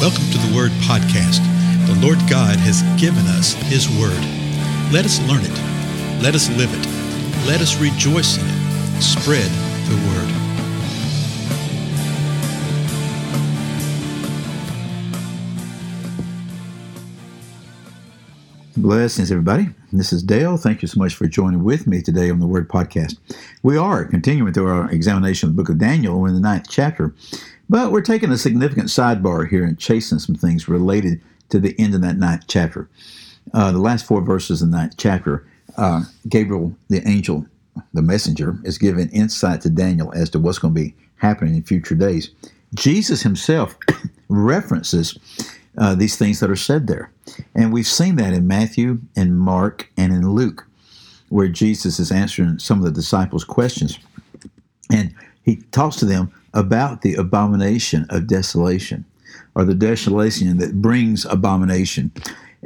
Welcome to the Word Podcast. The Lord God has given us His Word. Let us learn it. Let us live it. Let us rejoice in it. Spread the Word. Blessings, everybody. This is Dale. Thank you so much for joining with me today on the Word Podcast. We are continuing through our examination of the book of Daniel. We're in the ninth chapter, but we're taking a significant sidebar here and chasing some things related to the end of that ninth chapter. Uh, the last four verses in ninth chapter, uh, Gabriel, the angel, the messenger, is giving insight to Daniel as to what's going to be happening in future days. Jesus himself references uh, these things that are said there. And we've seen that in Matthew and Mark and in Luke, where Jesus is answering some of the disciples' questions. And he talks to them about the abomination of desolation, or the desolation that brings abomination.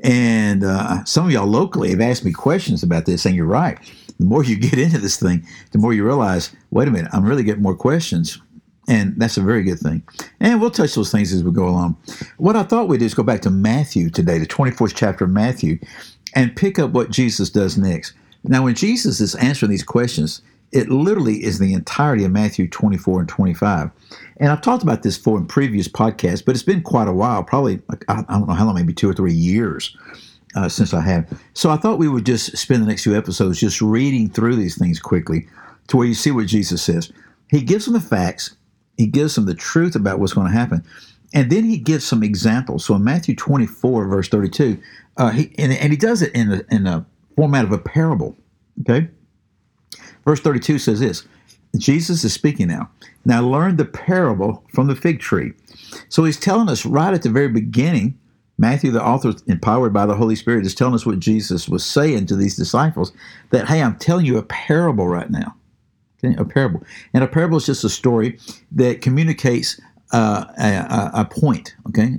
And uh, some of y'all locally have asked me questions about this, and you're right. The more you get into this thing, the more you realize, wait a minute, I'm really getting more questions and that's a very good thing. And we'll touch those things as we go along. What I thought we'd do is go back to Matthew today, the 24th chapter of Matthew, and pick up what Jesus does next. Now, when Jesus is answering these questions, it literally is the entirety of Matthew 24 and 25. And I've talked about this for in previous podcasts, but it's been quite a while, probably, I don't know how long, maybe two or three years uh, since I have. So I thought we would just spend the next few episodes just reading through these things quickly to where you see what Jesus says. He gives them the facts, he gives them the truth about what's going to happen. And then he gives some examples. So in Matthew 24, verse 32, uh, he, and, and, he does it in the, in the format of a parable. Okay? Verse 32 says this Jesus is speaking now. Now learn the parable from the fig tree. So he's telling us right at the very beginning, Matthew, the author, empowered by the Holy Spirit, is telling us what Jesus was saying to these disciples that, hey, I'm telling you a parable right now a parable. And a parable is just a story that communicates uh, a, a, point, okay?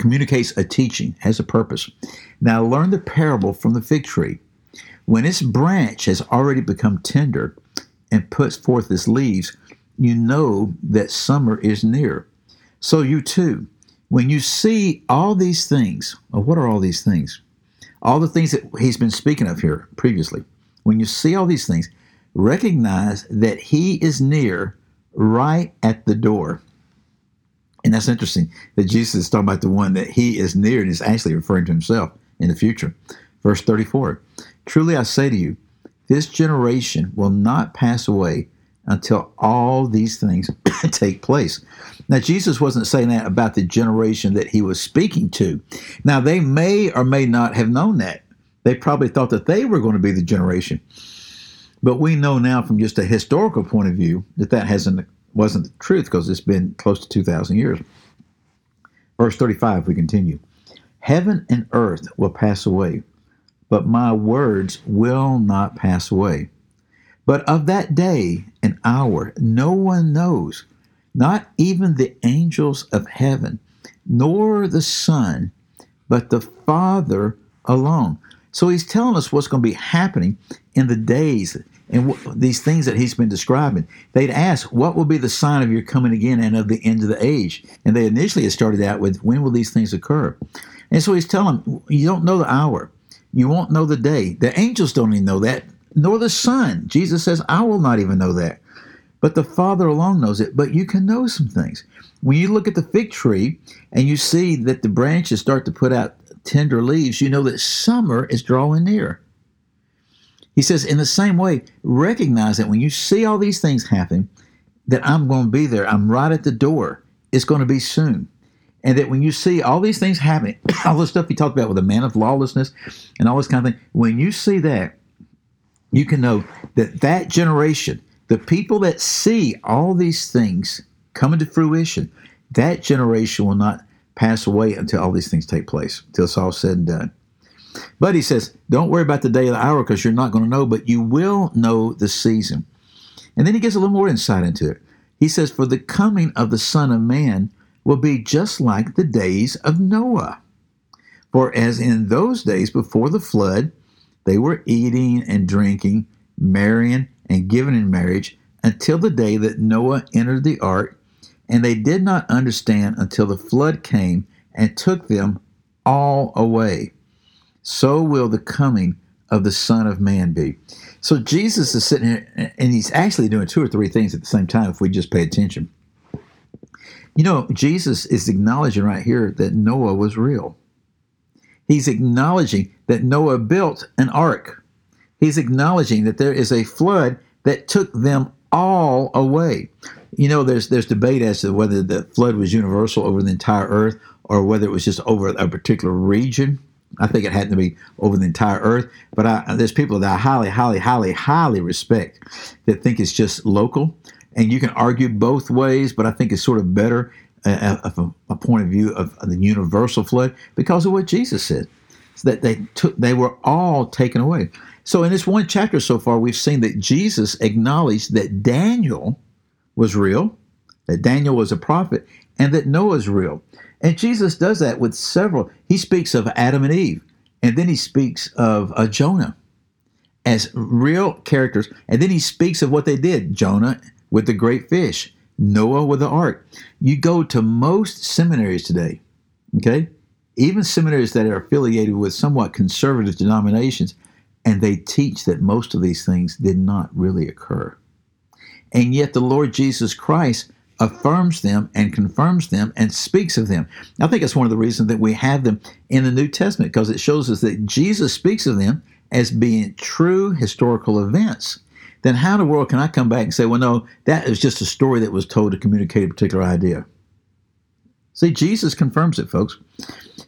Communicates a teaching, has a purpose. Now, learn the parable from the fig tree. When its branch has already become tender and puts forth its leaves, you know that summer is near. So, you too, when you see all these things, well, what are all these things? All the things that he's been speaking of here previously. When you see all these things, recognize that he is near right at the door. And that's interesting that Jesus is talking about the one that he is near and is actually referring to himself in the future. Verse 34 Truly I say to you, this generation will not pass away until all these things take place. Now, Jesus wasn't saying that about the generation that he was speaking to. Now, they may or may not have known that. They probably thought that they were going to be the generation. But we know now from just a historical point of view that that hasn't wasn't the truth because it's been close to 2,000 years. Verse 35, we continue. Heaven and earth will pass away, but my words will not pass away. But of that day and hour no one knows, not even the angels of heaven, nor the Son, but the Father alone. So he's telling us what's going to be happening in the days and these things that he's been describing. They'd ask, What will be the sign of your coming again and of the end of the age? And they initially had started out with, When will these things occur? And so he's telling them, You don't know the hour, you won't know the day. The angels don't even know that, nor the Son. Jesus says, I will not even know that. But the Father alone knows it. But you can know some things. When you look at the fig tree and you see that the branches start to put out tender leaves, you know that summer is drawing near. He says, in the same way, recognize that when you see all these things happen, that I'm going to be there. I'm right at the door. It's going to be soon. And that when you see all these things happening, all the stuff he talked about with the man of lawlessness and all this kind of thing, when you see that, you can know that that generation, the people that see all these things coming to fruition, that generation will not pass away until all these things take place, until it's all said and done. But he says, don't worry about the day or the hour because you're not going to know, but you will know the season. And then he gives a little more insight into it. He says, For the coming of the Son of Man will be just like the days of Noah. For as in those days before the flood, they were eating and drinking, marrying and giving in marriage until the day that Noah entered the ark and they did not understand until the flood came and took them all away. So will the coming of the Son of Man be. So Jesus is sitting here and he's actually doing two or three things at the same time if we just pay attention. You know, Jesus is acknowledging right here that Noah was real. He's acknowledging that Noah built an ark. He's acknowledging that there is a flood that took them all away. You know, there's there's debate as to whether the flood was universal over the entire earth or whether it was just over a particular region. I think it had to be over the entire earth. But I, there's people that I highly, highly, highly, highly respect that think it's just local. And you can argue both ways, but I think it's sort of better uh, uh from a point of view of the universal flood because of what Jesus said. that they took, they were all taken away. So in this one chapter so far, we've seen that Jesus acknowledged that Daniel was real, that Daniel was a prophet, and that Noah Noah's real. And Jesus does that with several. He speaks of Adam and Eve, and then he speaks of uh, Jonah as real characters, and then he speaks of what they did Jonah with the great fish, Noah with the ark. You go to most seminaries today, okay, even seminaries that are affiliated with somewhat conservative denominations, and they teach that most of these things did not really occur. And yet the Lord Jesus Christ affirms them and confirms them and speaks of them. I think it's one of the reasons that we have them in the New Testament because it shows us that Jesus speaks of them as being true historical events. Then how in the world can I come back and say, well, no, that is just a story that was told to communicate a particular idea? See, Jesus confirms it, folks.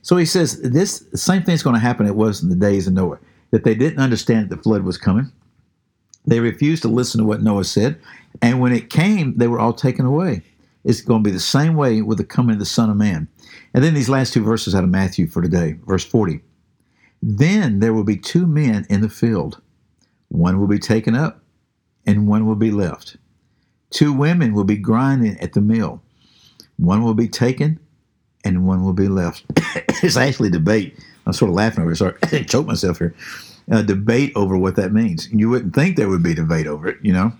So he says this same thing is going to happen it was in the days of Noah, that they didn't understand that the flood was coming. They refused to listen to what Noah said. And when it came, they were all taken away. It's going to be the same way with the coming of the Son of Man. And then these last two verses out of Matthew for today, verse 40. Then there will be two men in the field. One will be taken up, and one will be left. Two women will be grinding at the mill. One will be taken, and one will be left. it's actually a debate. I'm sort of laughing over it. Sorry, I choke myself here. A debate over what that means. You wouldn't think there would be debate over it, you know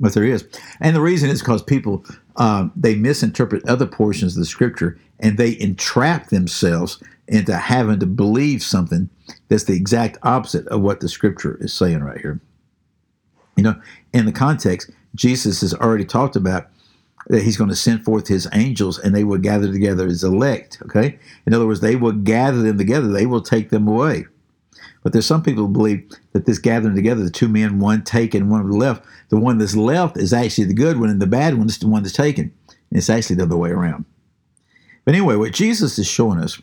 but there is. And the reason is because people um, they misinterpret other portions of the scripture and they entrap themselves into having to believe something that's the exact opposite of what the scripture is saying right here. You know, in the context, Jesus has already talked about that he's going to send forth his angels and they will gather together his elect. Okay. In other words, they will gather them together, they will take them away. But there's some people who believe that this gathering together, the two men, one taken, one left, the one that's left is actually the good one, and the bad one is the one that's taken. And it's actually the other way around. But anyway, what Jesus is showing us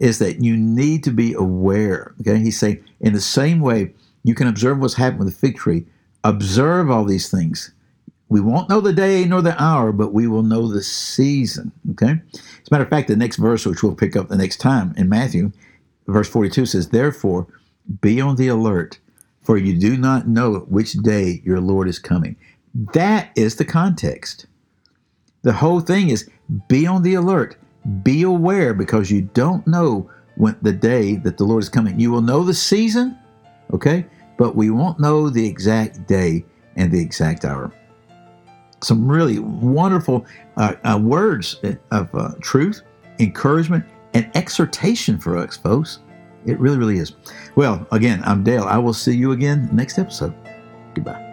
is that you need to be aware. Okay, he's saying in the same way you can observe what's happening with the fig tree. Observe all these things. We won't know the day nor the hour, but we will know the season. Okay. As a matter of fact, the next verse, which we'll pick up the next time in Matthew, verse 42 says, Therefore, be on the alert, for you do not know which day your Lord is coming. That is the context. The whole thing is be on the alert, be aware, because you don't know when the day that the Lord is coming. You will know the season, okay, but we won't know the exact day and the exact hour. Some really wonderful uh, uh, words of uh, truth, encouragement, and exhortation for us, folks. It really, really is. Well, again, I'm Dale. I will see you again next episode. Goodbye.